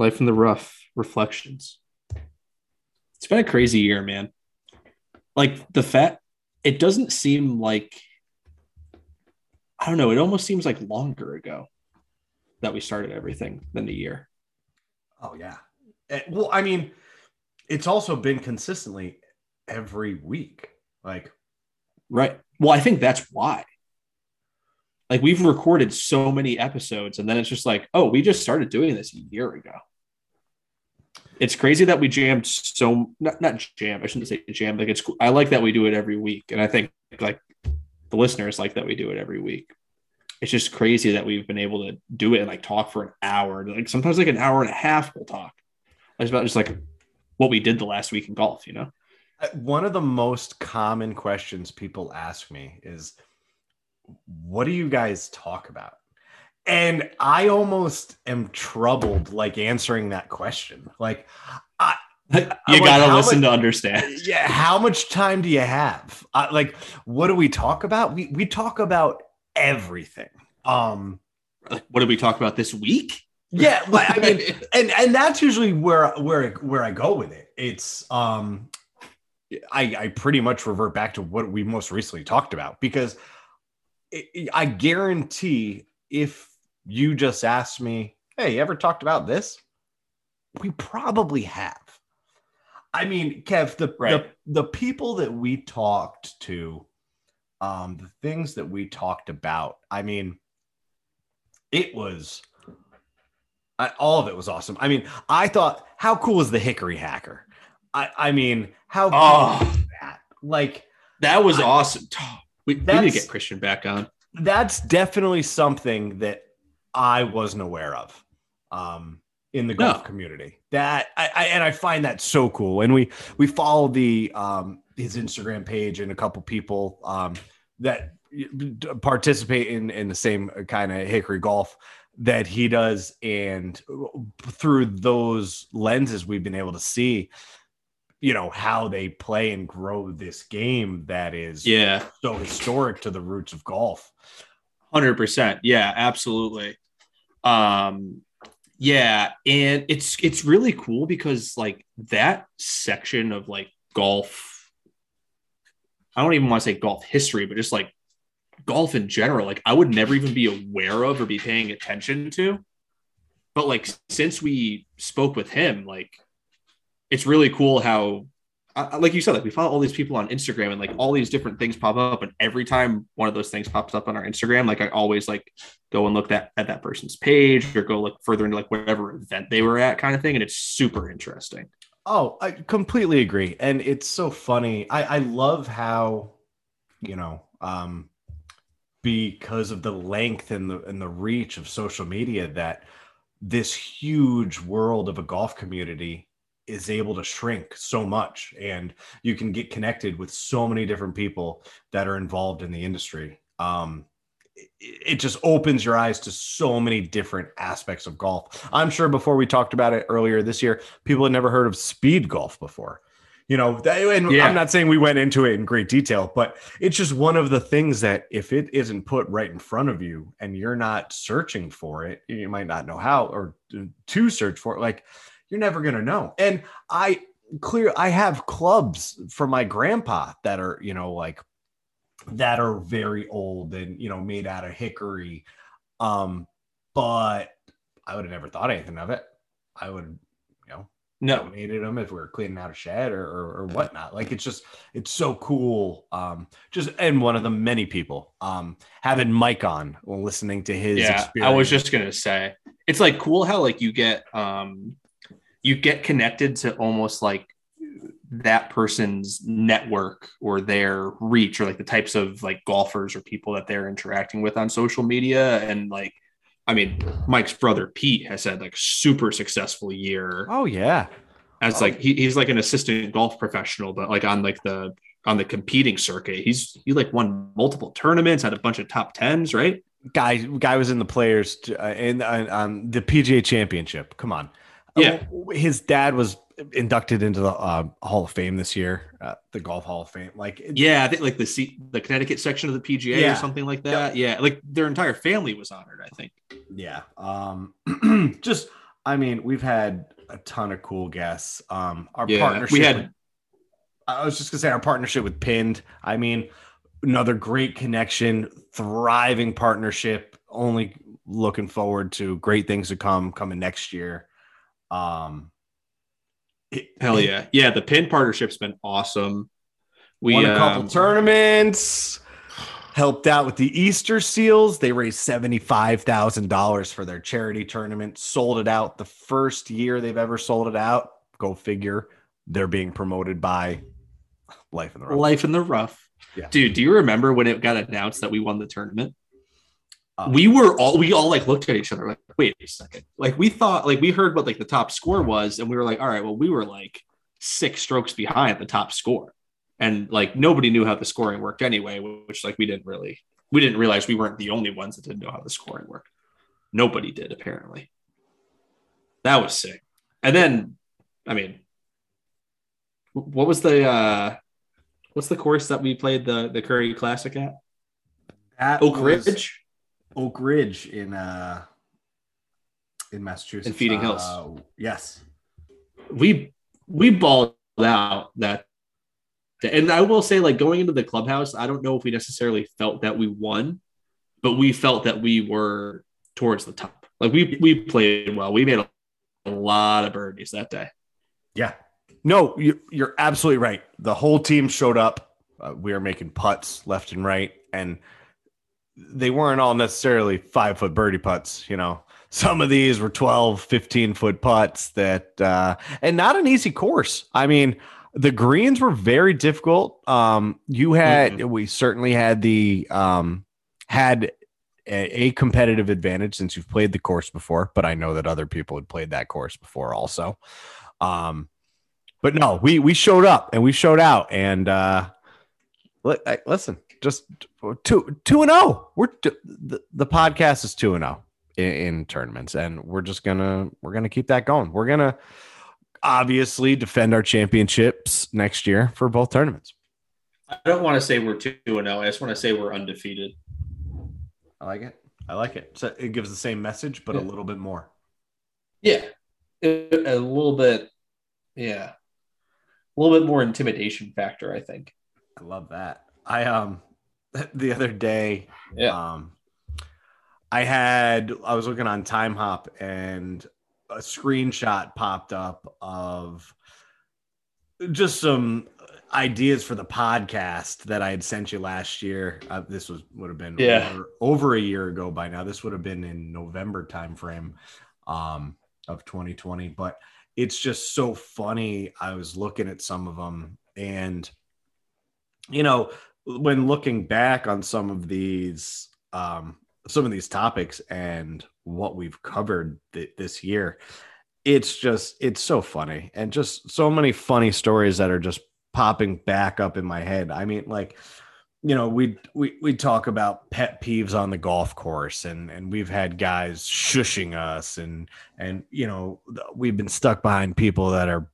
Life in the rough reflections. It's been a crazy year, man. Like the fact it doesn't seem like I don't know, it almost seems like longer ago that we started everything than a year. Oh yeah. Eh, well, I mean, it's also been consistently every week. Like Right. Well, I think that's why. Like we've recorded so many episodes, and then it's just like, oh, we just started doing this a year ago. It's crazy that we jammed so not not jam. I shouldn't say jam. Like it's I like that we do it every week, and I think like the listeners like that we do it every week. It's just crazy that we've been able to do it and like talk for an hour. Like sometimes like an hour and a half we'll talk. It's about just like what we did the last week in golf, you know. Uh, one of the most common questions people ask me is, "What do you guys talk about?" And I almost am troubled, like answering that question. Like, I, you I'm gotta like, listen much- to understand. yeah, how much time do you have? Uh, like, what do we talk about? We we talk about everything. Um, Like, what did we talk about this week? yeah, well, I mean, and and that's usually where where where I go with it. It's um I I pretty much revert back to what we most recently talked about because it, I guarantee if you just asked me, "Hey, you ever talked about this?" We probably have. I mean, Kev, the Right. the, the people that we talked to, um, the things that we talked about. I mean, it was I, all of it was awesome. I mean, I thought, how cool is the Hickory Hacker? I, I mean, how cool Oh. is that? Like, That was I- awesome. We, we need to get Christian back on. that's definitely something that I wasn't aware of um, in the golf No. community. That I, I and I find that so cool. And we we follow the um, his Instagram page and a couple people um, that participate in in the same kind of Hickory golf that he does, and through those lenses, we've been able to see. You know how they play and grow this game that is Yeah, so historic to the roots of golf. Hundred percent. Yeah, absolutely. Um, yeah, and it's it's really cool because like that section of like golf. I don't even want to say golf history, but just like golf in general, like I would never even be aware of or be paying attention to. But like since we spoke with him, like it's really cool how like you said, like we follow all these people on Instagram and like all these different things pop up. And every time one of those things pops up on our Instagram, like I always like go and look at, at that person's page or go look further into like whatever event they were at kind of thing. And it's super interesting. Oh, I completely agree. And it's so funny. I, I love how, you know, um, because of the length and the and the reach of social media that this huge world of a golf community is able to shrink so much and you can get connected with so many different people that are involved in the industry. Um it, just opens your eyes to so many different aspects of golf. I'm sure before we talked about it earlier this year people had never heard of speed golf before. You know and Yeah. i'm not saying we went into it in great detail but it's just one of the things that if it isn't put right in front of you and you're not searching for it you might not know how or to search for it like you're never going to know. And i clear i have clubs for my grandpa that are you know like that are very old and you know made out of hickory. Um but i would have never thought anything of it. I would you know No, donated them if we were cleaning out a shed or, or, or whatnot. Like it's just it's so cool. Um, just and one of the many people um having Mike on while listening to his yeah, I was just gonna say it's like cool how like you get um you get connected to almost like that person's network or their reach or like the types of like golfers or people that they're interacting with on social media and like I mean Mike's brother Pete has had like super successful year oh yeah as Oh. like he, he's like an assistant golf professional but like on like the on the competing circuit he's he like won multiple tournaments had a bunch of top tens right guy guy was in the players uh, in uh, on the PGA Championship. Come on, Yeah. Uh, his dad was inducted into the uh, Hall of Fame this year, uh, the Golf Hall of Fame. Like it- Yeah, I think like the C- the Connecticut section of the PGA Yeah. or something like that. Yeah, like their entire family was honored. I think. yeah um just I, I mean, we've had a ton of cool guests. Um, our Yeah, partnership. we had- with- I was just gonna say our partnership with Pinned. I mean, another great connection, thriving partnership. Only looking forward to great things to come coming next year. Um, it- Hell it- yeah. Yeah, the pin partnership's been awesome. We won a couple um, tournaments, helped out with the Easter Seals. They raised $75,000 for their charity tournament, sold it out the first year they've ever sold it out. Go figure. They're being promoted by Life in the Rough. Life in the Rough. Yeah. Dude, do you remember when it got announced that we won the tournament? Uh, we were all we all like looked at each other like, wait a second. Like we thought like we heard what like the top score was, and we were like, all right, well, we were like six strokes behind the top score. And like nobody knew how the scoring worked anyway, which like we didn't really we didn't realize we weren't the only ones that didn't know how the scoring worked. Nobody did apparently. That was sick. And then, I mean, what was the uh what's the course that we played the the Curry Classic at? That Oak Ridge. Oak Ridge in uh in Massachusetts. In Feeding Hills. Uh, yes. we we balled out that and I will say like going into the clubhouse, I don't know if we necessarily felt that we won, but we felt that we were towards the top. Like we we played well. We made a, a lot of birdies that day. Yeah. No, you, you're absolutely right. The whole team showed up. Uh, we were making putts left and right, and they weren't all necessarily five foot birdie putts. You know, some of these were 12, 15 foot putts that, uh, and not an easy course. I mean, the greens were very difficult. Um, you had, we certainly had the, um, had a, a competitive advantage since you've played the course before, but I know that other people had played that course before also. Um, but no, we we showed up and we showed out and uh, li- I- listen, just two two and zero. We're t- the, the podcast is two and zero in, in tournaments, and we're just gonna we're gonna keep that going. We're gonna obviously defend our championships next year for both tournaments. I don't want to say we're two and zero. I just want to say we're undefeated. I like it. I like it. So it gives the same message, but a little bit more. Yeah, a, a little bit. Yeah, a little bit more intimidation factor. I think. I love that. I um the other day Yeah. um I had I was looking on Timehop and a screenshot popped up of just some ideas for the podcast that I had sent you last year. Uh, this was would have been Yeah. over, over a year ago by now. This would have been in November timeframe um of 2020, but it's just so funny. I was looking at some of them and you know, when looking back on some of these um some of these topics and what we've covered th- this year it's just it's so funny and just so many funny stories that are just popping back up in my head. I mean like you know we we we talk about pet peeves on the golf course and and we've had guys shushing us and and you know we've been stuck behind people that are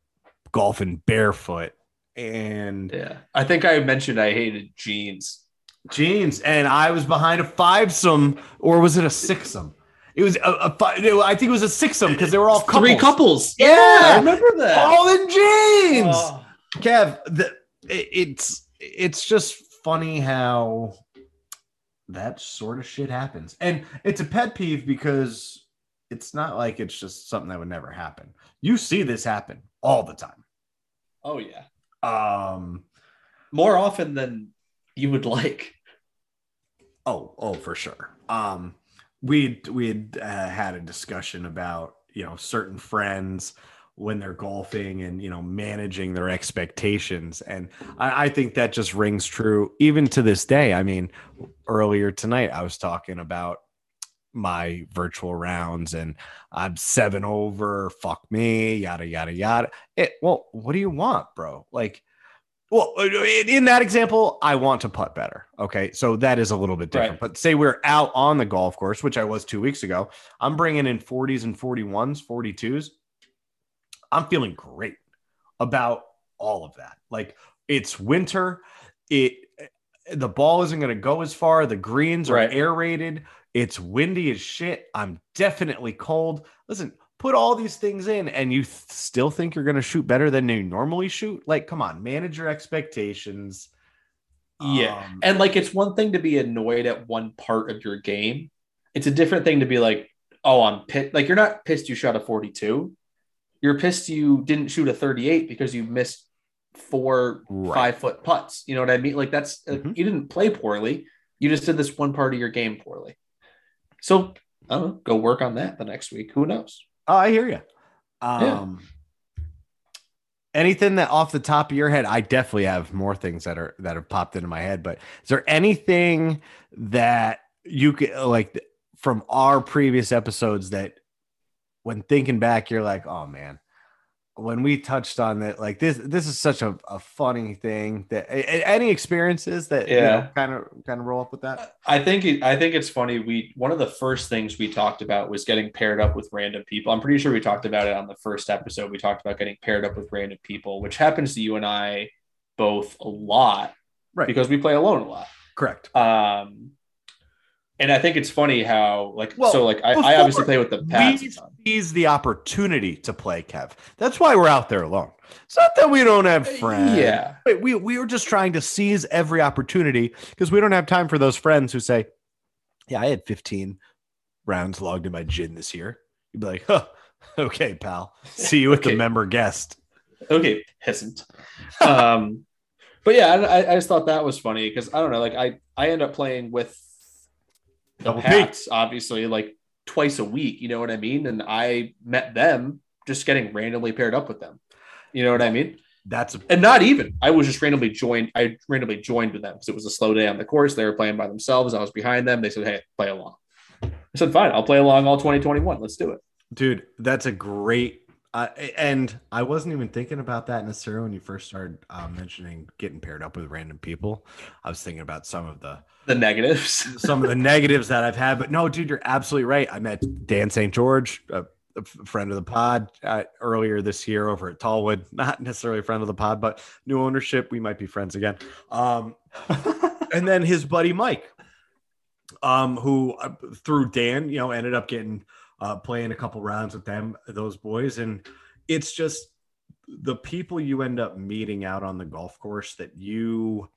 golfing barefoot and Yeah, I think I mentioned I hated jeans. jeans and i was behind a fivesome or was it a sixsome it was a, a fi- no, i think it was a sixsome because they were all couples. Three couples. Yeah. I remember that. all in jeans Oh. kev the, it- it's it's just funny how that sort of shit happens and it's a pet peeve because it's not like it's just something that would never happen you see this happen all the time oh yeah, um more often than you would like. Oh, oh, for sure. Um, we'd we had uh, had a discussion about you know certain friends when they're golfing and you know managing their expectations, and I, I think that just rings true even to this day. I mean, earlier tonight I was talking about my virtual rounds and I'm seven over, fuck me, yada yada yada. It well, what do you want, bro? Like well, uh, in in that example, I want to putt better. Okay. So that is a little bit different. Right. But say we're out on the golf course, which I was two weeks ago, I'm bringing in 40s and 41s, 42s. I'm feeling great about all of that. Like it's winter. It eh, the ball isn't going to go as far. The greens are Right. aerated. It's windy as shit. I'm definitely cold. Listen, put all these things in and you th- still think you're going to shoot better than you normally shoot like come on manage your expectations Yeah. Um, and like it's one thing to be annoyed at one part of your game. It's a different thing to be like, oh, I'm pissed. Like you're not pissed you shot a 42. You're pissed you didn't shoot a 38 because you missed four Right. five foot putts. You know what I mean? Like that's uh, Mhm. you didn't play poorly. You just did this one part of your game poorly. So I don't know, go work on that the next week. Who knows? oh, i hear you Yeah. um anything that off the top of your head i definitely have more things that are that have popped into my head but is there anything that you could like from our previous episodes that when thinking back you're like oh man when we touched on that like this this is such a, a funny thing that any experiences that you know, Yeah. kind of kind of roll up with that I think it, I think it's funny. We one of the first things we talked about was getting paired up with random people. I'm pretty sure we talked about it on the first episode. We talked about getting paired up with random people, which happens to you and I both a lot, Right. Because we play alone a lot. correct Um, and I think it's funny how like Well, so like I, I obviously play with the pads. we seize the opportunity to play Kev. That's why we're out there alone. It's not that we don't have friends. Yeah, we we were just trying to seize every opportunity because we don't have time for those friends who say, "Yeah, I had 15 rounds logged in my GHIN this year." You'd be like, "Huh, okay, pal. See you at Okay. the member guest." okay, peasant. um, but yeah, I, I just thought that was funny because I don't know, like I I end up playing with Double P. Pats, obviously, like twice a week. You know what I mean? And I met them just getting randomly paired up with them. You know what I mean? That's a, And not even. I was just randomly joined. I randomly joined with them because it was a slow day on the course. They were playing by themselves. I was behind them. They said, "Hey, play along." I said, "Fine, I'll play along all 2021. Let's do it." dude. That's a great. Uh, and I wasn't even thinking about that necessarily when you first started uh, mentioning getting paired up with random people. I was thinking about some of the The negatives. some of the negatives that I've had. But no, dude, you're absolutely right. I met Dan St. George, a friend of the pod, uh, earlier this year over at Tallwood. Not necessarily a friend of the pod, but new ownership. We might be friends again. Um, and then his buddy Mike, um, who uh, through Dan, you know, ended up getting uh, playing a couple rounds with them, those boys, and it's just the people you end up meeting out on the golf course that you.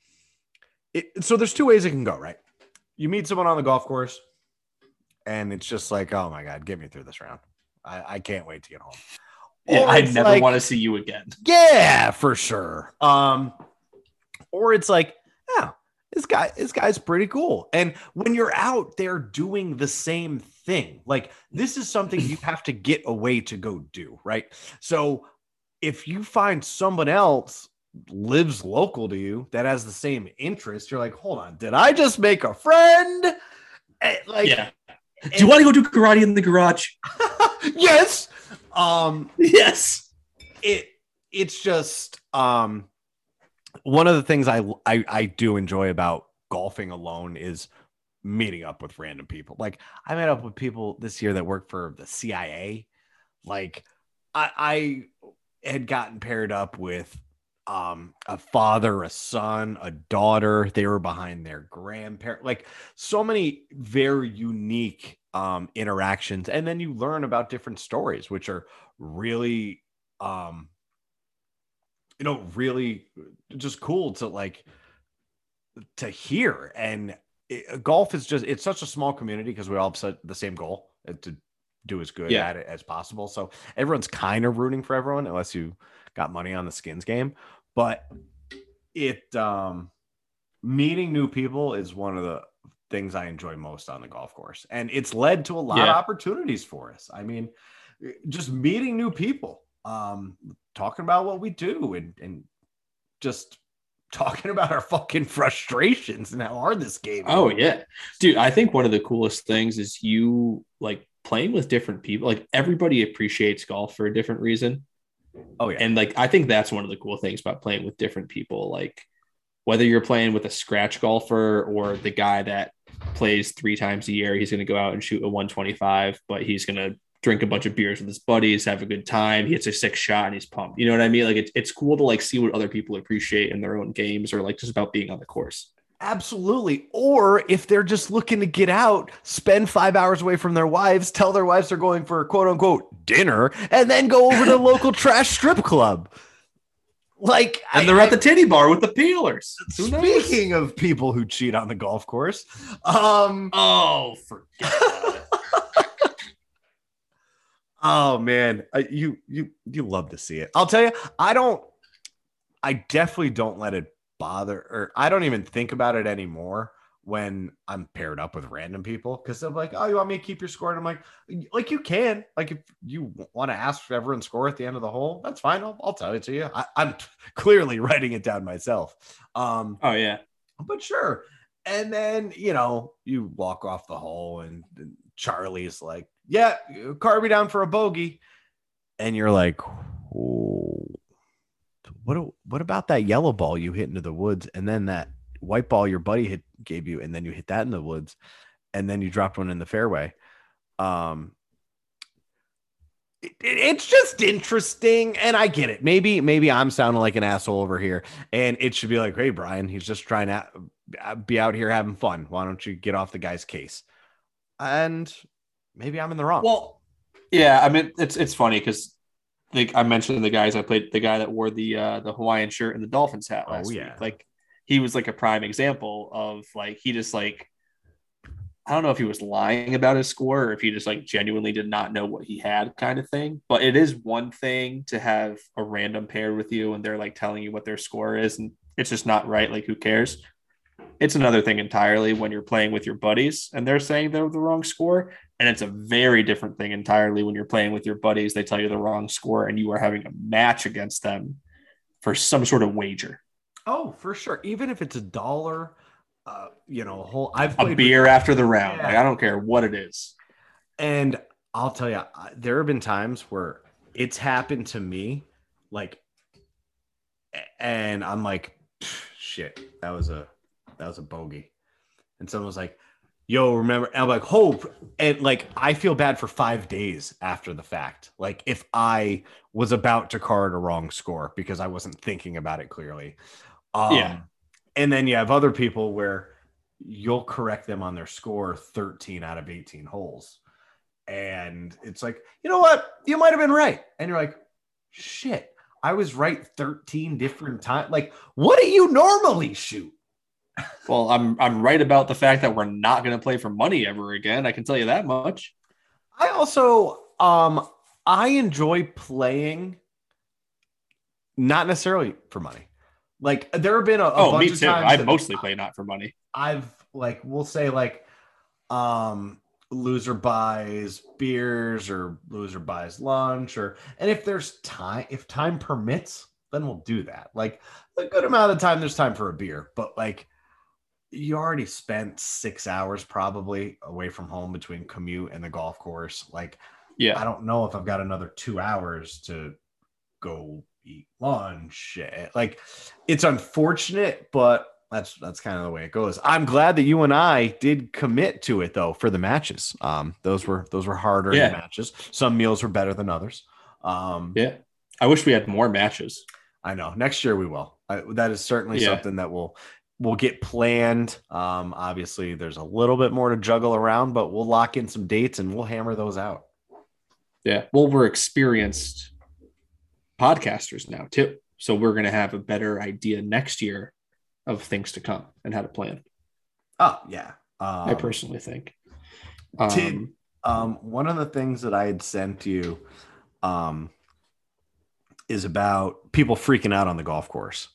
It, so there's two ways it can go, right? You meet someone on the golf course, and it's just like, oh my god, get me through this round. I, I can't wait to get home. Yeah, I never like- want to see you again. yeah, for sure. Um, or it's like, this guy, this guy's pretty cool. And when you're out there doing the same thing, like this is something you have to get away to go do, right? So if you find someone else lives local to you that has the same interest, you're like, hold on, did I just make a friend? Eh, Like, yeah. Do you want to go do karate in the garage? yes. Um, Yes. it it's just um one of the things I, I I do enjoy about golfing alone is meeting up with random people. Like I met up with people this year that work for the CIA. Like I I had gotten paired up with um a father, a son, a daughter. They were behind their grandparent. Like so many very unique um interactions and then you learn about different stories which are really um you know really just cool to like to hear and it, golf is just it's such a small community because we all have set the same goal uh, to do as good Yeah. at it as possible so everyone's kind of rooting for everyone unless you got money on the skins game but it um meeting new people is one of the things I enjoy most on the golf course. And it's led to a lot of opportunities for us. I mean, just meeting new people, um, talking about what we do and, and just talking about our fucking frustrations and how hard this game is. Oh yeah, dude. I think one of the coolest things is you like playing with different people. Like everybody appreciates golf for a different reason, Oh, yeah. and like I think that's one of the cool things about playing with different people. Like whether you're playing with a scratch golfer or the guy that plays three times a year, he's going to go out and shoot a 125, but he's going to drink a bunch of beers with his buddies, have a good time. He hits a six shot and he's pumped. You know what I mean? Like it's it's cool to like see what other people appreciate in their own games or like just about being on the course. Absolutely. Or if they're just looking to get out, spend five hours away from their wives, tell their wives they're going for quote unquote dinner, and then go over to the local trash strip club. Like, and they're I, at the titty bar with the peelers. Speaking of people who cheat on the golf course, um, oh, forget Oh man, you you you love to see it. I'll tell you, I don't. I definitely don't let it bother, or I don't even think about it anymore when I'm paired up with random people because they're like, "Oh, you want me to keep your score?" And I'm like, "Like you can. Like if you want to ask everyone's score at the end of the hole, that's fine. I'll, I'll tell it to you. I, am clearly writing it down myself. Um, oh yeah, but sure. And then you know you walk off the hole, and, Charlie's like, yeah, car me down for a bogey. And you're like, what, what about that yellow ball you hit into the woods? And then that white ball your buddy hit gave you, and then you hit that in the woods, and then you dropped one in the fairway. Um, it's just interesting, and I get it. Maybe, maybe I'm sounding like an asshole over here, and it should be like, hey, Brian, he's just trying to be out here having fun. Why don't you get off the guy's case? And maybe I'm in the wrong. Well, yeah, I mean it's it's funny because like I mentioned the guys I played the guy that wore the uh the Hawaiian shirt and the Dolphins hat oh, last oh, yeah. week. Like he was like a prime example of like he just like I don't know if he was lying about his score or if he just like genuinely did not know what he had kind of thing. But it is one thing to have a random pair with you and they're like telling you what their score is and it's just not right. Like who cares? It's another thing entirely when you're playing with your buddies and they're saying they're the wrong score. And it's a very different thing entirely when you're playing with your buddies. They tell you the wrong score and you are having a match against them for some sort of wager. Oh, for sure. Even if it's a dollar, uh, you know, a whole I've a beer with, after the round. Yeah. Like, I don't care what it is. And I'll tell you, there have been times where it's happened to me, like, and I'm like, shit, that was a that was a bogey. And someone was like, yo, remember? And I'm like, hope. And like, I feel bad for five days after the fact. Like, if I was about to card a wrong score because I wasn't thinking about it clearly. Um, yeah. And then you have other people where you'll correct them on their score 13 out of 18 holes. And it's like, you know what? You might have been right. And you're like, shit, I was right 13 different times. Like, what do you normally shoot? Well, I'm I'm right about the fact that we're not going to play for money ever again. I can tell you that much. I also um I enjoy playing not necessarily for money. Like there have been a, a oh me too. I mostly play not for money. I've like we'll say like um loser buys beers or loser buys lunch or and if there's time if time permits then we'll do that like a good amount of time there's time for a beer but like you already spent six hours probably away from home between commute and the golf course. Like, yeah, I don't know if I've got another two hours to go eat lunch. Like, it's unfortunate, but that's that's kind of the way it goes. I'm glad that you and I did commit to it though for the matches. Um, those were those were harder yeah. matches. Some meals were better than others. Um, yeah, I wish we had more matches. I know. Next year we will. I, that is certainly yeah. something that will will get planned. Um, obviously, there's a little bit more to juggle around, but we'll lock in some dates and we'll hammer those out. Yeah. Well, we're experienced podcasters now, too. So we're going to have a better idea next year of things to come and how to plan. Oh, yeah. Um, I personally think. Um, um, one of the things that I had sent you um, is about people freaking out on the golf course.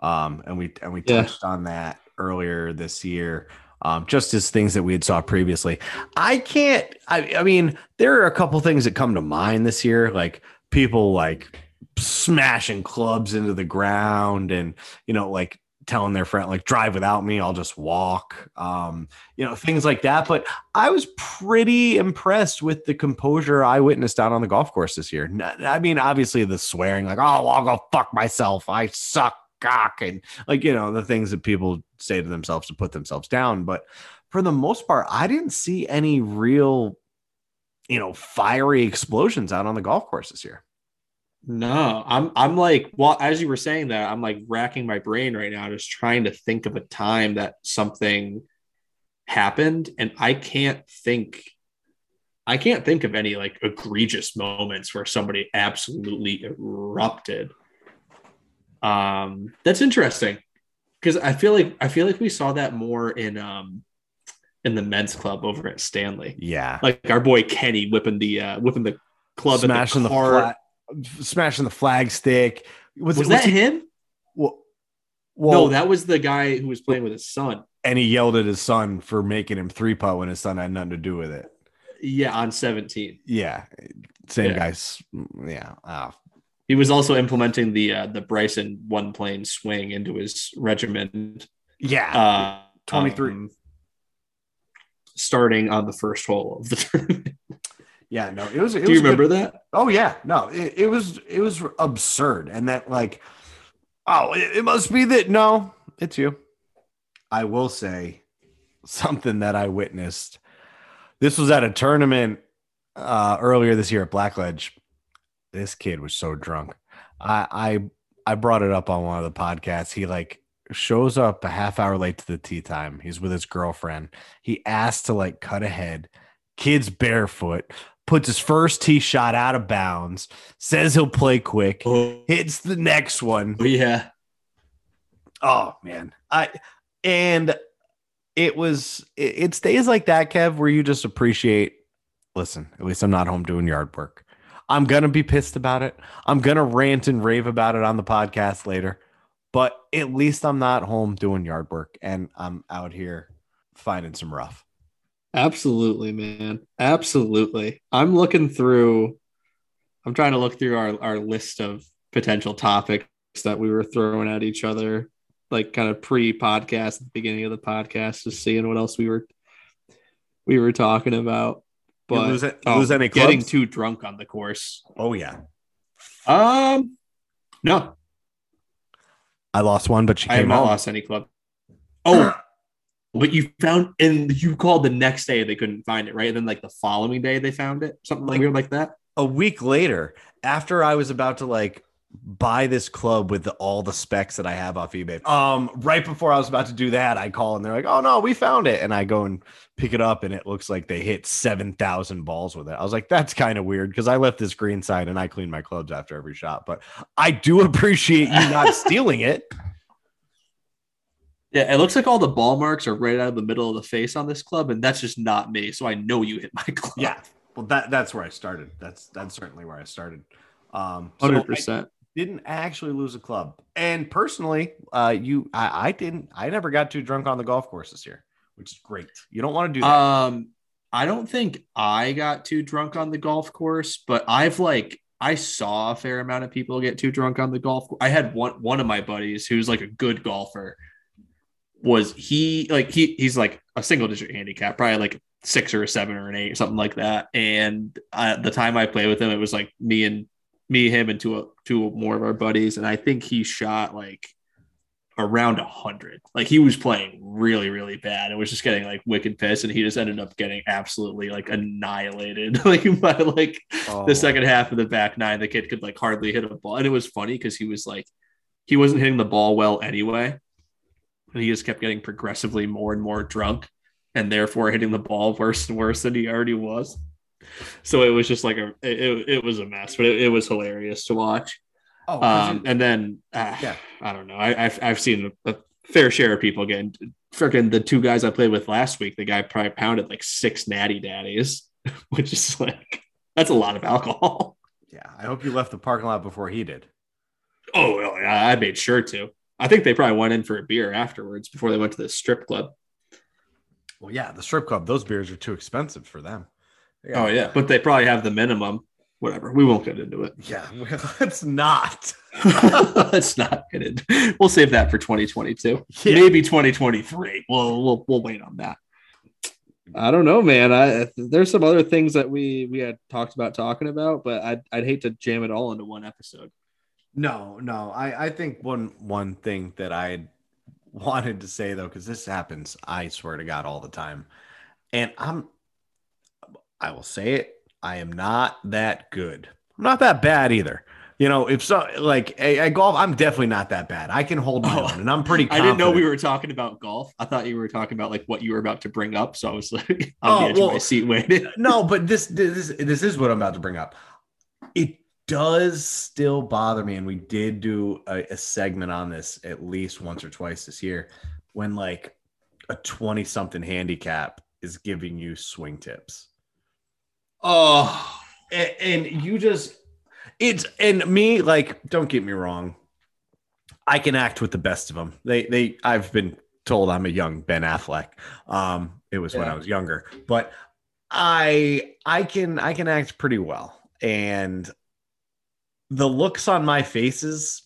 Um, and we and we touched yeah. on that earlier this year. Um, just as things that we had saw previously. I can't. I, I mean, there are a couple things that come to mind this year, like people like smashing clubs into the ground, and you know, like telling their friend like drive without me i'll just walk um you know things like that. But i was pretty impressed with the composure i witnessed out on the golf course this year. I mean obviously the swearing like oh i'll go fuck myself. I suck cock and like you know the things that people say to themselves to put themselves down. But for the most part i didn't see any real you know fiery explosions out on the golf course this year No, I'm I'm like well as you were saying that I'm like racking my brain right now just trying to think of a time that something happened and I can't think I can't think of any like egregious moments where somebody absolutely erupted. Um that's interesting because I feel like I feel like we saw that more in um in the men's club over at Stanley. Yeah. Like our boy Kenny whipping the uh whipping the club smashing the, the, flag, smashing the flag stick. Was, was, was that he, him? Well, well, no, that was the guy who was playing with his son. And he yelled at his son for making him three putt when his son had nothing to do with it. Yeah, on 17. Yeah. Same yeah. guys. Yeah. Oh. He was also implementing the uh, the Bryson one plane swing into his regiment. Yeah. Uh, 23. Um, starting on the first hole of the tournament. Yeah, no, it was. It Do was you remember good. that? Oh yeah, no, it, it, was it was absurd, and that like, oh, it, it must be that. No, it's you. I will say something that I witnessed. This was at a tournament uh, earlier this year at Blackledge. This kid was so drunk. I I I brought it up on one of the podcasts. He like shows up a half hour late to the tee time. He's with his girlfriend. He asked to like cut ahead. Kid's barefoot, puts his first tee shot out of bounds, says he'll play quick, oh. hits the next one. Oh, yeah. Oh man. I and it was it, it's days like that, Kev, where you just appreciate listen, at least I'm not home doing yard work. I'm gonna be pissed about it. I'm gonna rant and rave about it on the podcast later. But at least I'm not home doing yard work and I'm out here finding some rough. Absolutely, man. Absolutely. I'm looking through, I'm trying to look through our, our list of potential topics that we were throwing at each other, like kind of pre podcast, at the beginning of the podcast, just seeing what else we were we were talking about. But you lose, it, oh, lose any getting too drunk on the course. Oh yeah. Um no. I lost one, but she came I have not lost any club. Oh but you found and you called the next day they couldn't find it right? And then like the following day they found it? Something like, weird like that? a week later after i was about to like buy this club with the, all the specs that i have off ebay um right before i was about to do that i call and they're like oh no we found it. And i go and pick it up and it looks like they hit 7000 balls with it. I was like that's kind of weird because i left this green side and i clean my clubs after every shot. But i do appreciate you not stealing it yeah, it looks like all the ball marks are right out of the middle of the face on this club, and that's just not me. So I know you hit my club. Yeah, well, that that's where I started. That's that's certainly where I started. Um, hundred so percent. Didn't actually lose a club, and personally, uh, you, I, I didn't. I never got too drunk on the golf course this year, which is great. You don't want to do that. Um, I don't think I got too drunk on the golf course, but I've like I saw a fair amount of people get too drunk on the golf. I had one one of my buddies who's like a good golfer was he like he he's like a single digit handicap, probably like six or a seven or an eight or something like that. And at the time I played with him, it was like me and me, him, and two two more of our buddies, and I think he shot like around a hundred. Like he was playing really, really bad and was just getting like wicked pissed, and he just ended up getting absolutely like annihilated. like by like oh. the second half of the back nine, the kid could like hardly hit a ball, and it was funny because he was like he wasn't hitting the ball well anyway and he just kept getting progressively more and more drunk and therefore hitting the ball worse and worse than he already was. So it was just like a it, it was a mess, but it, it was hilarious to watch. Oh, um, and then uh, yeah, I don't know. I, have I've seen a, a, fair share of people getting freaking the two guys I played with last week. The guy probably pounded like six natty daddies, which is like that's a lot of alcohol. Yeah, I hope you left the parking lot before he did. Oh, well, I made sure to. I think they probably went in for a beer afterwards before they went to the strip club. Well, yeah, the strip club, those beers are too expensive for them. Yeah. Oh, yeah. But they probably have the minimum. Whatever. We won't get into it. Yeah. Let's not. let's not get it. We'll save that for 2022. Yeah. Maybe 2023. We'll, we'll, we'll wait on that. I don't know, man. I there's some other things that we we had talked about talking about, but I'd I'd hate to jam it all into one episode. No, no. I, I think one one thing that I wanted to say though, because this happens, I swear to God, all the time. And I'm I will say it, I am not that good. I'm not that bad either. You know, if so, like I, golf, I'm definitely not that bad. I can hold my oh, own, and I'm pretty. Confident. I didn't know we were talking about golf. I thought you were talking about like what you were about to bring up. So I was like, on oh, the edge well, of my seat waiting. no, but this this this is what I'm about to bring up. Does still bother me, and we did do a, a segment on this at least once or twice this year, when like a 20 something handicap is giving you swing tips. Oh, and, and you just it's and me like don't get me wrong. I can act with the best of them. They they I've been told I'm a young Ben Affleck. Um it was yeah. when I was younger, but I I can I can act pretty well. And the looks on my faces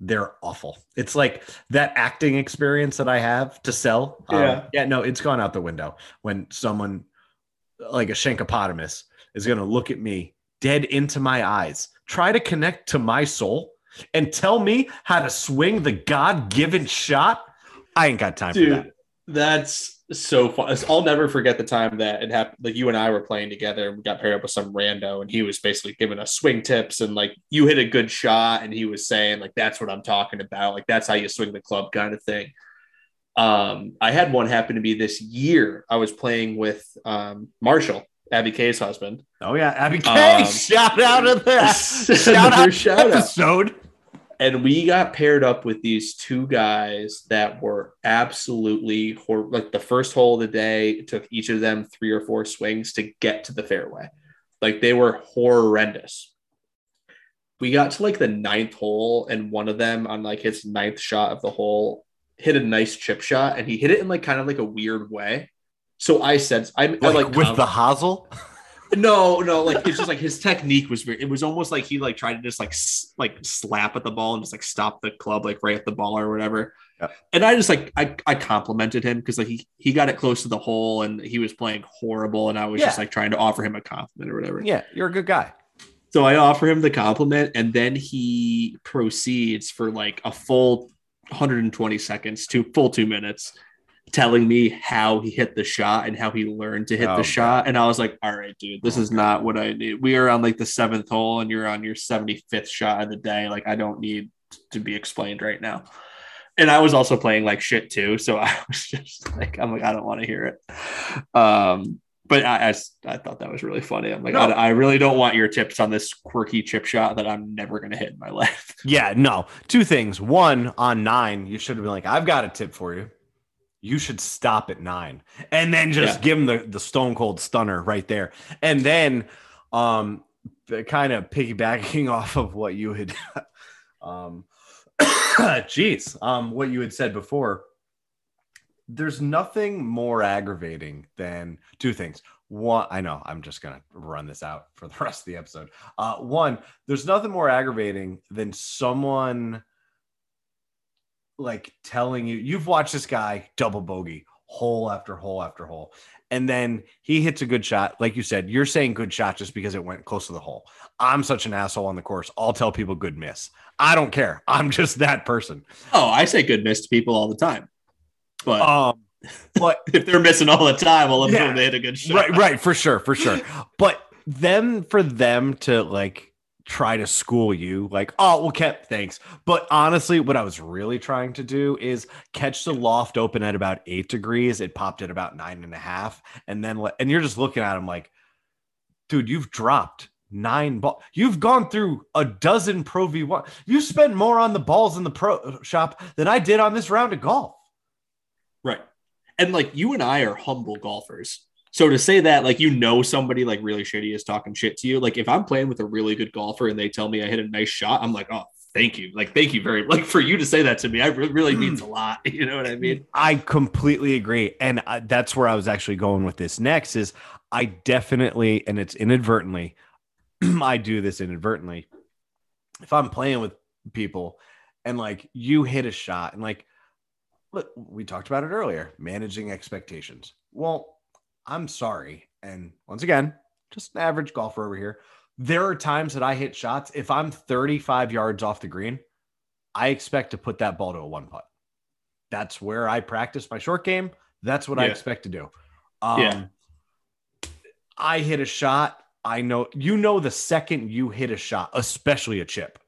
they're awful. It's like that acting experience that I have to sell. Yeah. Um, yeah, no, it's gone out the window when someone like a Shankopotamus is going to look at me dead into my eyes, try to connect to my soul, and tell me how to swing the God given shot. I ain't got time Dude, for that. That's so fun. I'll never forget the time that it happened. Like you and I were playing together and we got paired up with some rando and he was basically giving us swing tips and like you hit a good shot and he was saying like that's what I'm talking about. Like that's how you swing the club kind of thing. Um, I had one happen to be this year. I was playing with um, Marshall, Abby K's husband. Oh yeah, Abby K. Um, shout out to that. shout out shout episode. Out and we got paired up with these two guys that were absolutely hor- like the first hole of the day it took each of them three or four swings to get to the fairway. Like they were horrendous. We got to like the ninth hole and one of them on like his ninth shot of the hole hit a nice chip shot and he hit it in like kind of like a weird way. So i said i like, I, like with the hosel no, no, like it's just like his technique was very. It was almost like he like tried to just like s- like slap at the ball and just like stop the club like right at the ball or whatever. Yeah. And I just like I I complimented him because like he he got it close to the hole and he was playing horrible and I was yeah. just like trying to offer him a compliment or whatever. Yeah, you're a good guy. So I offer him the compliment and then he proceeds for like a full 120 seconds to full two minutes telling me how he hit the shot and how he learned to hit oh, the shot. And I was like, all right, dude, this oh, is God. not what I need. We are on like the seventh hole and you're on your 75th shot of the day. Like, I don't need to be explained right now. And I was also playing like shit too. So I was just like, I'm like, I don't want to hear it. Um, but I, I, I, thought that was really funny. I'm like, no. I, I, really don't want your tips on this quirky chip shot that I'm never going to hit in my life. Yeah, no. Two things. One, on nine, you should have been like, I've got a tip for you you should stop at nine and then just yeah. give him the, the stone cold stunner right there. And then um kind of piggybacking off of what you had um jeez, um what you had said before. There's nothing more aggravating than two things. One, I know I'm just gonna run this out for the rest of the episode. Uh one, there's nothing more aggravating than someone like telling you you've watched this guy double bogey hole after hole after hole and then he hits a good shot. Like you said you're saying good shot just because it went close to the hole. I'm such an asshole on the course. I'll tell people good miss. I don't care. I'm just that person. Oh i say good miss to people all the time. But um but if they're missing all the time i'll let yeah, them hit a good shot. right right for sure for sure. But then for them to like try to school you like oh well kept thanks. But honestly what i was really trying to do is catch the loft open at about eight degrees. It popped at about nine and a half. And then and you're just looking at him like dude you've dropped nine ball you've gone through a dozen pro v1 you spent more on the balls in the pro shop than i did on this round of golf. Right. And like you and i are humble golfers so to say that, like, you know, somebody like really shitty is talking shit to you. Like, if I'm playing with a really good golfer and they tell me I hit a nice shot, I'm like, oh, thank you. Like, thank you very like for you to say that to me. I really, really means a lot. You know what I mean? I completely agree, and I, that's where I was actually going with this next. Is I definitely, and it's inadvertently, I do this inadvertently. If I'm playing with people and like you hit a shot and like, look, we talked about it earlier, managing expectations. Well I'm sorry. And once again, just an average golfer over here. There are times that I hit shots. If I'm 35 yards off the green, I expect to put that ball to a one putt. That's where I practice my short game. That's what yeah. I expect to do. Um, yeah. I hit a shot. I know you know the second you hit a shot, especially a chip,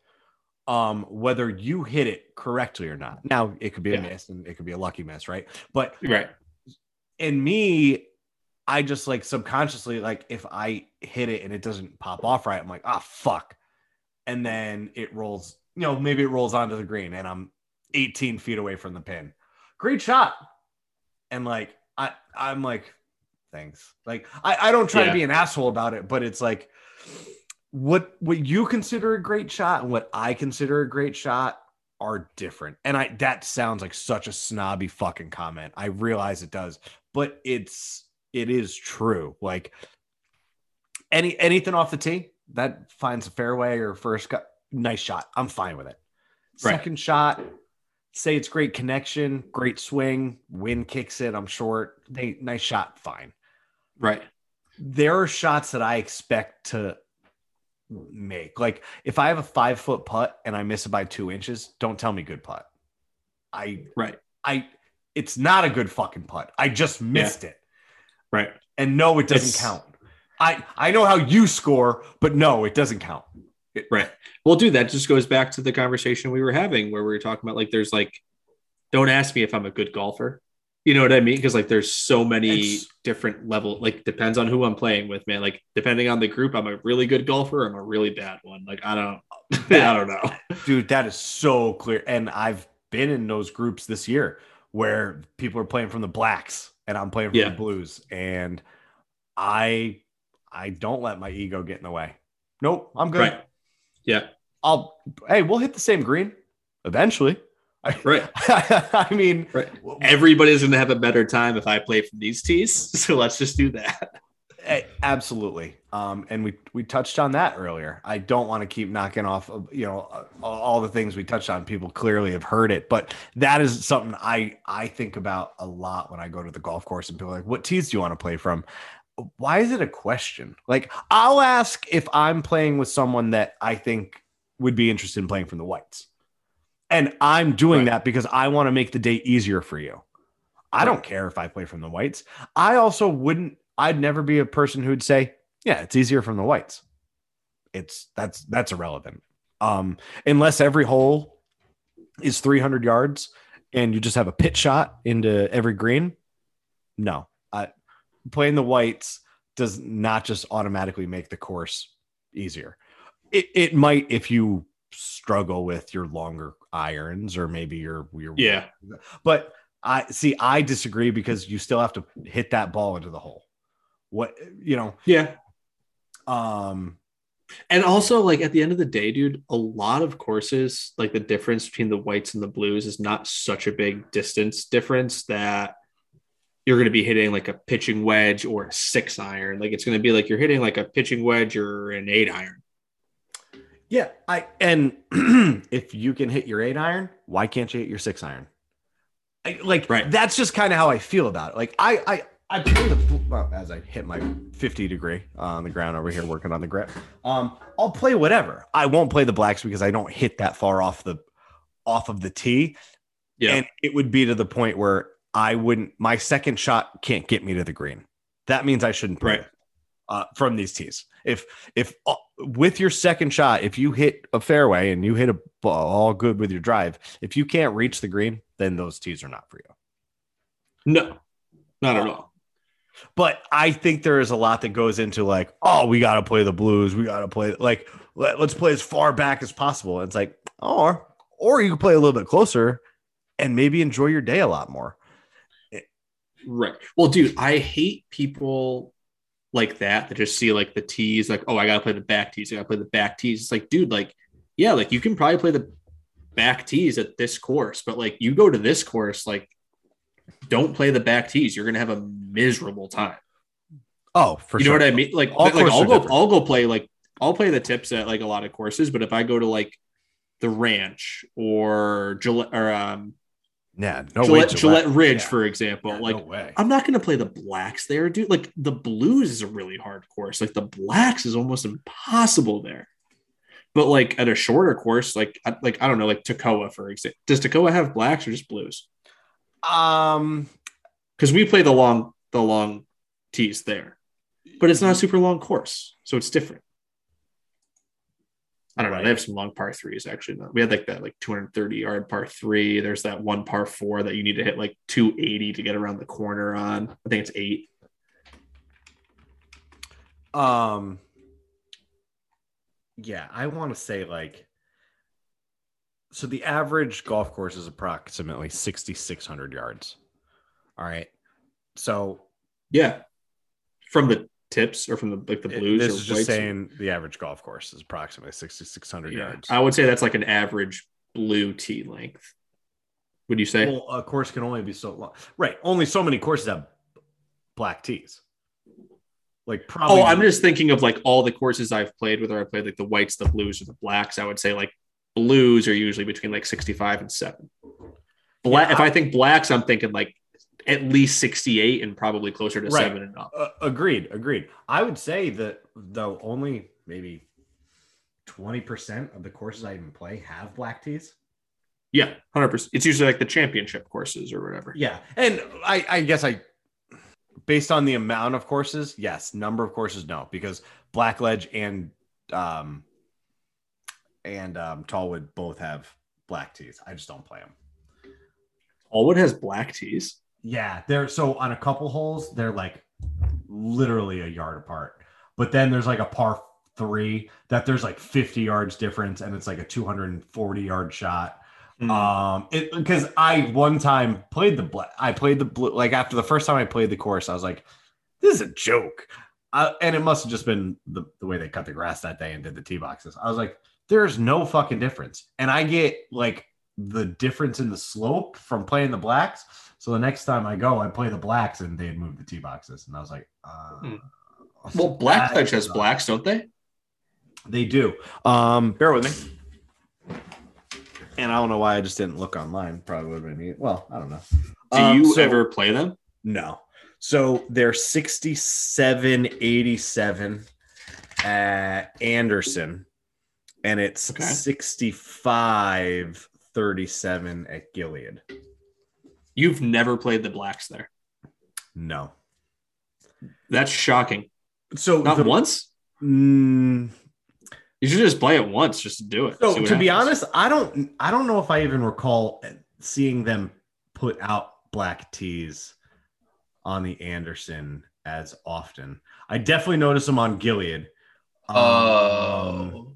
um, whether you hit it correctly or not. Now it could be Yeah. a miss and it could be a lucky miss, right? But Right. in me, I just like subconsciously, like if I hit it and it doesn't pop off right, I'm like, ah, fuck. And then it rolls, you know, maybe it rolls onto the green and I'm 18 feet away from the pin. Great shot. And like, I, I'm like, thanks. Like, I, I don't try to be an asshole about it, but it's like, what what you consider a great shot and what I consider a great shot are different. And I that sounds like such a snobby fucking comment. I realize it does, but it's it is true. Like any anything off the tee that finds a fairway or first cut, nice shot. I'm fine with it. Right. Second shot, say it's great connection, great swing, wind kicks it. I'm short. They nice shot, fine Right. there are shots that I expect to make. Like if I have a five foot putt and I miss it by two inches, don't tell me good putt. I Right. I it's not a good fucking putt. I just missed it. Right. And no, it doesn't It's- count. I I know how you score, but no, it doesn't count. Right. Well, dude, that just goes back to the conversation we were having where we were talking about like there's like, don't ask me if I'm a good golfer. You know what I mean? Because like there's so many different level, like depends on who I'm playing with, man. Like depending on the group, I'm a really good golfer, I'm a really bad one. Like I don't I don't know. Dude, that is so clear. And I've been in those groups this year where people are playing from the blacks and I'm playing for Yeah. the blues. And I I don't let my ego get in the way. Nope, I'm good. Right. Yeah. I'll hey, we'll hit the same green eventually. Right. I mean, Right. Everybody's gonna have a better time if I play from these tees. So let's just do that. absolutely. Um, and we we touched on that earlier. I don't want to keep knocking off, of, you know, all the things we touched on. People clearly have heard it, but that is something I I think about a lot when I go to the golf course and people are like, "What tees do you want to play from?" Why is it a question? Like, I'll ask if I'm playing with someone that I think would be interested in playing from the whites. And I'm doing Right. that because I want to make the day easier for you. I don't care if I play from the whites. I also wouldn't, I'd never be a person who'd say, yeah, it's easier from the whites. It's that's that's irrelevant. Um, unless every hole is 300 yards and you just have a pit shot into every green. No, I, playing the whites does not just automatically make the course easier. It, it might if you struggle with your longer irons or maybe your your Yeah. but I see I disagree because you still have to hit that ball into the hole. What you know, Yeah. Um And also, like at the end of the day, dude, a lot of courses, like the difference between the whites and the blues is not such a big distance difference that you're going to be hitting like a pitching wedge or a six iron. Like it's going to be like you're hitting like a pitching wedge or an eight iron. yeah, I and if you can hit your 8 iron, why can't you hit your 6 iron? I, like Right. that's just kind of how I feel about it. Like I I I play the well, as I hit my 50 degree on the ground over here working on the grip. Um I'll play whatever. I won't play the blacks because I don't hit that far off the off of the tee. Yeah. And it would be to the point where I wouldn't, my second shot can't get me to the green. That means I shouldn't play Right. uh, from these tees. If, if uh, with your second shot, if you hit a fairway and you hit a ball all good with your drive, if you can't reach the green, then those tees are not for you. no, not at all. But I think there is a lot that goes into like, oh, we got to play the blues. We got to play like, let, us play as far back as possible. It's like, or, or you can play a little bit closer and maybe enjoy your day a lot more. Right. Well, dude, I hate people like that that just see like the tees, like, oh, I gotta play the back tees. I gotta play the back tees. It's like, dude, like, yeah, like you can probably play the back tees at this course, but like you go to this course, like, don't play the back tees. You're gonna have a miserable time. Oh, for you sure. know what I mean? Like, All like I'll go, different. I'll go play like I'll play the tips at like a lot of courses, but if I go to like the ranch or Gillette or um Yeah, no Gillette, way. Gillette Ridge, Yeah. for example, Yeah, like no. I'm not going to play the blacks there, dude. Like the blues is a really hard course. Like the blacks is almost impossible there. But like at a shorter course, like I- like I don't know, like Toccoa, for example. Does Toccoa have blacks or just blues? Um, Because we play the long the long tees there, but it's not a super long course, so it's different. I don't know. They have some long par threes actually. We had like that like 230 yard par three. There's that one par four that you need to hit like 280 to get around the corner on. I think it's eight. Um, yeah, I want to say like, so the average golf course is approximately 6,600 yards. All right. So Yeah. From the tips or from the like the it- blues. this or is just saying the average golf course is approximately 6,600 Yeah. yards. I would say that's like an average blue tee length. Would you say? Well, a course can only be so long. Right. Only so many courses have black tees. Like probably. oh, I'm just thinking of like all the courses I've played, whether I played like the whites, the blues, or the blacks. I would say like blues are usually between like 65 and seven. Black. Yeah, if I think blacks, I'm thinking like at least 68 and probably closer to Right. seven and up. Uh, agreed. Agreed. I would say that though only maybe 20% of the courses I even play have black tees. Yeah, hundred percent. It's usually like the championship courses or whatever. Yeah. And I, I guess I, based on the amount of courses, yes. Number of courses, no, because Blackledge and, um, and um, Tallwood both have black tees. I just don't play them. Tallwood has black tees. Yeah, they're so on a couple holes, they're like literally a yard apart. But then there's like a par three that there's like 50 yards difference, and it's like a 240 yard shot. Hmm. Um, it because I one time played the black, I played the blue. Like after the first time I played the course, I was like, this is a joke. Uh, and it must have just been the, the way they cut the grass that day and did the tee boxes. I was like, there's no fucking difference. And I get like the difference in the slope from playing the blacks. So the next time I go, I play the blacks and they had moved the tee boxes. And I was like, uh, Hmm. well, Blackledge that has blacks, don't they? They do. Um, bear with me. And I don't know why I just didn't look online. Probably would have been neat. Well, I don't know. Do Um, you so- ever play them? No. So they're 6787 at Anderson, and it's Okay. 6537 at Gilead. You've never played the blacks there. No. That's shocking. So Not the- once. Mm, You should just play it once just to do it. So to what be honest, I don't I don't know if I even recall seeing them put out black tees on the Anderson as often. I definitely noticed them on Gilead. Um, Oh.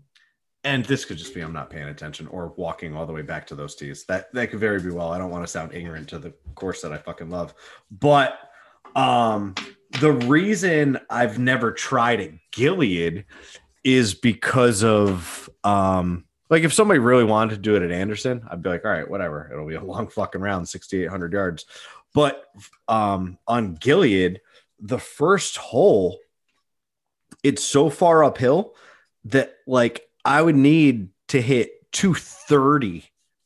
And this could just be I'm not paying attention or walking all the way back to those tees. That that could very be well. I don't want to sound ignorant to the course that I fucking love. But um the reason I've never tried at Gilead is because of um like if somebody really wanted to do it at Anderson, I'd be like, all right, whatever. It'll be a long fucking round, 6,800 yards. But um on Gilead, the first hole, it's so far uphill that like I would need to hit 230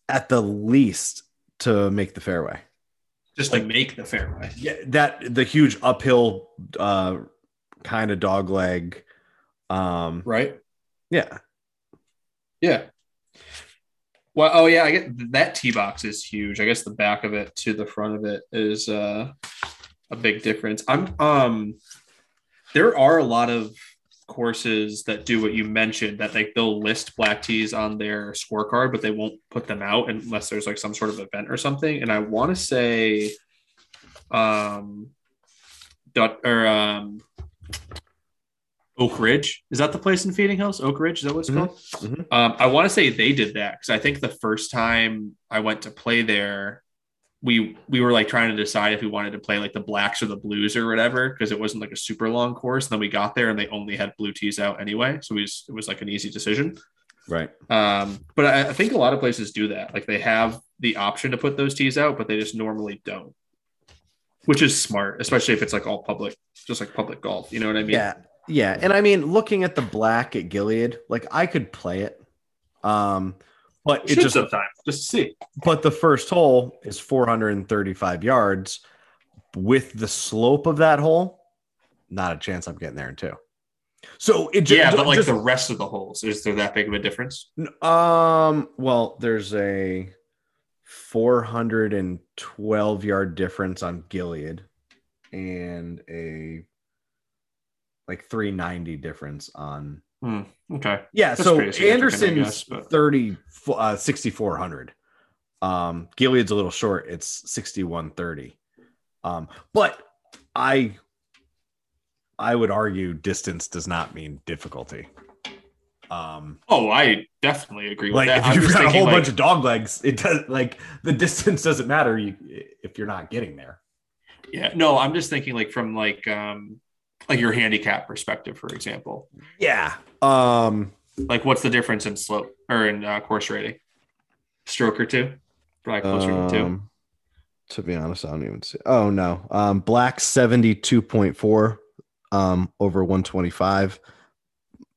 at the least to make the fairway. just to make the fairway. Yeah, that the huge uphill uh kind of dog leg. Um Right? yeah. Yeah. Well, oh yeah, I get that tee box is huge. I guess the back of it to the front of it is uh, a big difference. I'm um, there are a lot of courses that do what you mentioned that like they'll list black tees on their scorecard, but they won't put them out unless there's like some sort of event or something. And I want to say, um, dot or um, Oak Ridge is that the place in Feeding Hills? Oak Ridge is that what it's Mhm. called? Mhm. Um, I want to say they did that because I think the first time I went to play there, we we were like trying to decide if we wanted to play like the blacks or the blues or whatever because it wasn't like a super long course. And then we got there and they only had blue tees out anyway, so we just, it was like an easy decision. Right. Um, but I, I think a lot of places do that. Like they have the option to put those tees out, but they just normally don't, which is smart, especially if it's like all public, just like public golf. You know what I mean? Yeah. Yeah. And I mean, looking at the black at Gilead, like I could play it. Um, but It it just sometime just to see. but the first hole is 435 yards. With the slope of that hole, not a chance I'm getting there in two. So it ju- Yeah, but like just- the rest of the holes, is there that big of a difference? Um, well, there's a 412 yard difference on Gilead and a like 390 difference on Hmm, okay. Yeah, That's so Anderson's but- 30 uh 6400. Um Gilead's a little short. It's 6130. Um but I I would argue distance does not mean difficulty. Um Oh, I definitely agree with like that. if you've got a whole like, bunch of dog legs, it does like the distance doesn't matter you if you're not getting there. yeah, no, I'm just thinking like from like um like your handicap perspective, for example. Yeah. Um Like, what's the difference in slope or in uh, course rating? Stroke or two? Probably closer to two. Um, To be honest, I don't even see. Oh no, um, black seventy two point four, um, over one twenty five,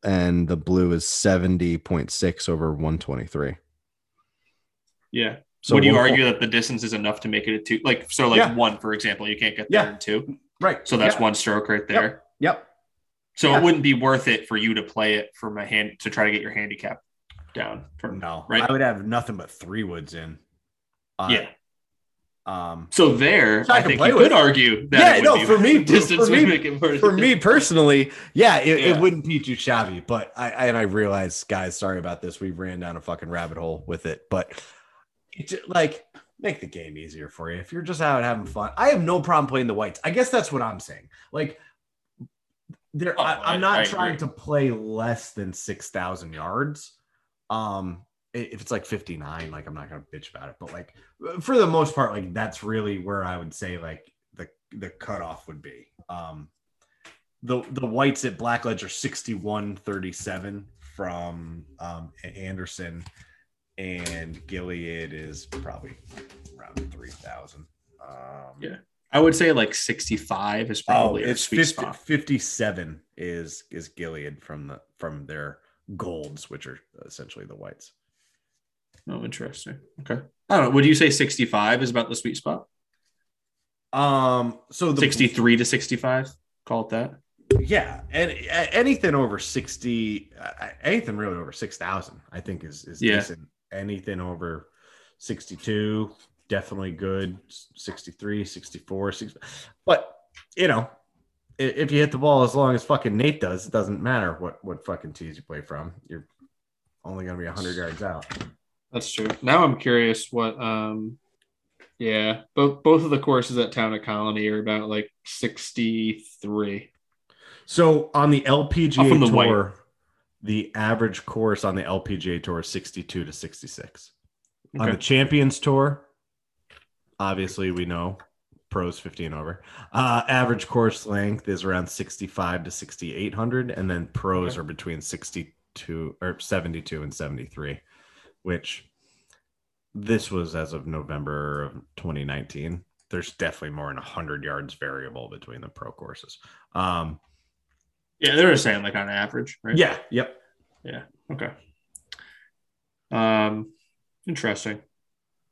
and the blue is seventy point six over one twenty three. Yeah. so Would you argue that the distance is enough to make it a two? Like, so like Yeah. one, for example, you can't get there Yeah. in two. Right. So that's yeah. one stroke right there. Yep. So Yeah. it wouldn't be worth it for you to play it from a hand to try to get your handicap down. From, No. Right. I would have nothing but three woods in. Uh, yeah. Um So there, So I I, think you with. could argue that Yeah, it would no, be- for me- distance for would me- make it more for me personally, yeah, it, Yeah. it wouldn't be too shabby. But I, I and I realize, guys, sorry about this. We ran down a fucking rabbit hole with it, but it, ju- like make the game easier for you if you're just out having fun. I have no problem playing the whites. I guess that's what I'm saying. Like, there, Oh, I, I'm not I trying agree. to play less than six thousand yards. Um, if it's like 59, like I'm not gonna bitch about it. But like for the most part, like that's really where I would say like the the cutoff would be. Um, the the whites at Blackledge are 61 37 from um, Anderson, and Gilead is probably around 3,000. Um, Yeah. I would say like 65 is Oh, probably a it's sweet 50, spot. 57 is is Gilead from the from their golds, which are essentially the whites. Oh, interesting. Okay. I don't know. Would you say 65 is about the sweet spot? Um, so the 63 to 65? Call it that. yeah, and anything over 60, uh, anything really over 6,000, I think is is Yeah. decent. Anything over 62, definitely good. 63, 64, 60. But you know, if you hit the ball as long as fucking Nate does, it doesn't matter what what fucking tees you play from. You're only gonna be 100 yards out. That's true. Now I'm curious what um yeah, both both of the courses at Town of Colony are about like 63. So on the LPGA the tour, white. The average course on the LPGA tour is 62 to 66. On the Champions Tour, obviously we know pros 15 over. Uh, average course length is around 65 to 6800, and then pros Okay. are between 62 or 72 and 73, which this was as of November of 2019. There's definitely more than 100 yards variable between the pro courses. Um, Yeah, they were saying like on average, right? yeah, yep. Yeah. Okay. Um, interesting.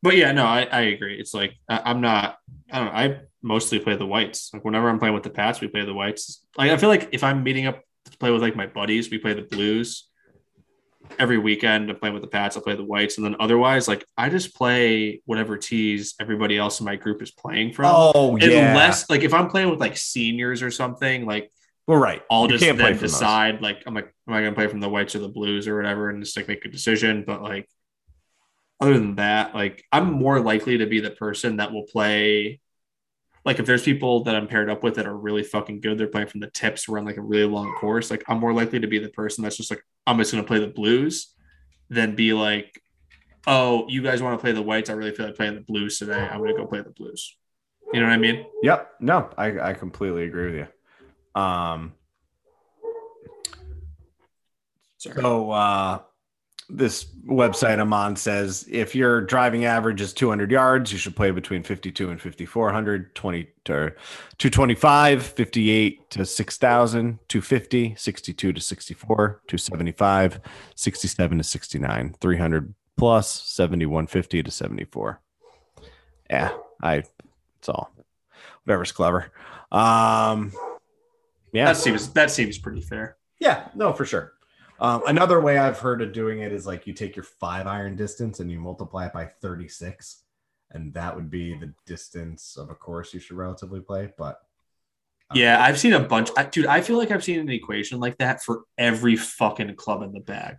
But yeah, no, I, I agree. It's like I, I'm not. I don't. know, I mostly play the whites. Like whenever I'm playing with the Pats, we play the whites. Like I feel like if I'm meeting up to play with like my buddies, we play the blues. Every weekend, I'm playing with the Pats. I play the whites, and then otherwise, like I just play whatever tees everybody else in my group is playing from. Oh, yeah. Unless, like, if I'm playing with like seniors or something, like well, right. I'll You just then from those. decide like I'm like am I gonna play from the whites or the blues or whatever and just like make a decision. But like other than that, like I'm more likely to be the person that will play like if there's people that I'm paired up with that are really fucking good, they're playing from the tips around like a really long course. Like I'm more likely to be the person that's just like, I'm just gonna play the blues than be like, oh, you guys want to play the whites. I really feel like playing the blues today. I'm gonna go play the blues. You know what I mean? Yep. No, I, I completely agree with you. Um, Sorry. so uh, this website I'm on says if your driving average is 200 yards, you should play between 52 and 5400, 20 to 225, 58 to 6000, 250, 62 to 64, 275, 67 to 69, 300 plus, 7150 to 74. Yeah, I it's all whatever's clever. Um yeah. That seems that seems pretty fair. Yeah, no, for sure. Um, another way I've heard of doing it is like you take your five iron distance and you multiply it by 36, and that would be the distance of a course you should relatively play. But Yeah, I've seen a bunch. I, dude, I feel like I've seen an equation like that for every fucking club in the bag.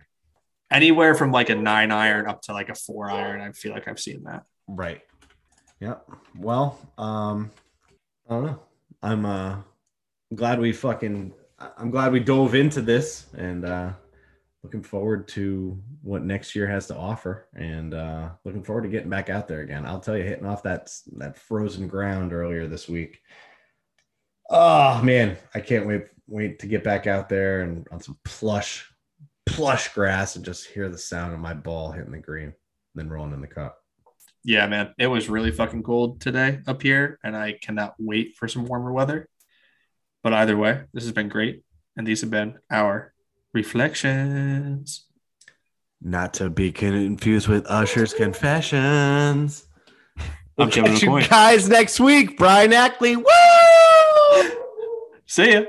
Anywhere from like a nine iron up to like a four iron. I feel like I've seen that. Right. Yeah. Well, um, I don't know. I'm uh glad we fucking I'm glad we dove into this and uh looking forward to what next year has to offer and uh looking forward to getting back out there again. I'll tell you hitting off that that frozen ground earlier this week. Oh man, I can't wait wait to get back out there and on some plush plush grass and just hear the sound of my ball hitting the green, then rolling in the cup. Yeah, man, it was really fucking cold today up here, and I cannot wait for some warmer weather. But either way, this has been great, and these have been our reflections. Not to be confused with Usher's confessions. I'm We'll Kevin catch you guys next week. Brian Ackley. Woo! See ya.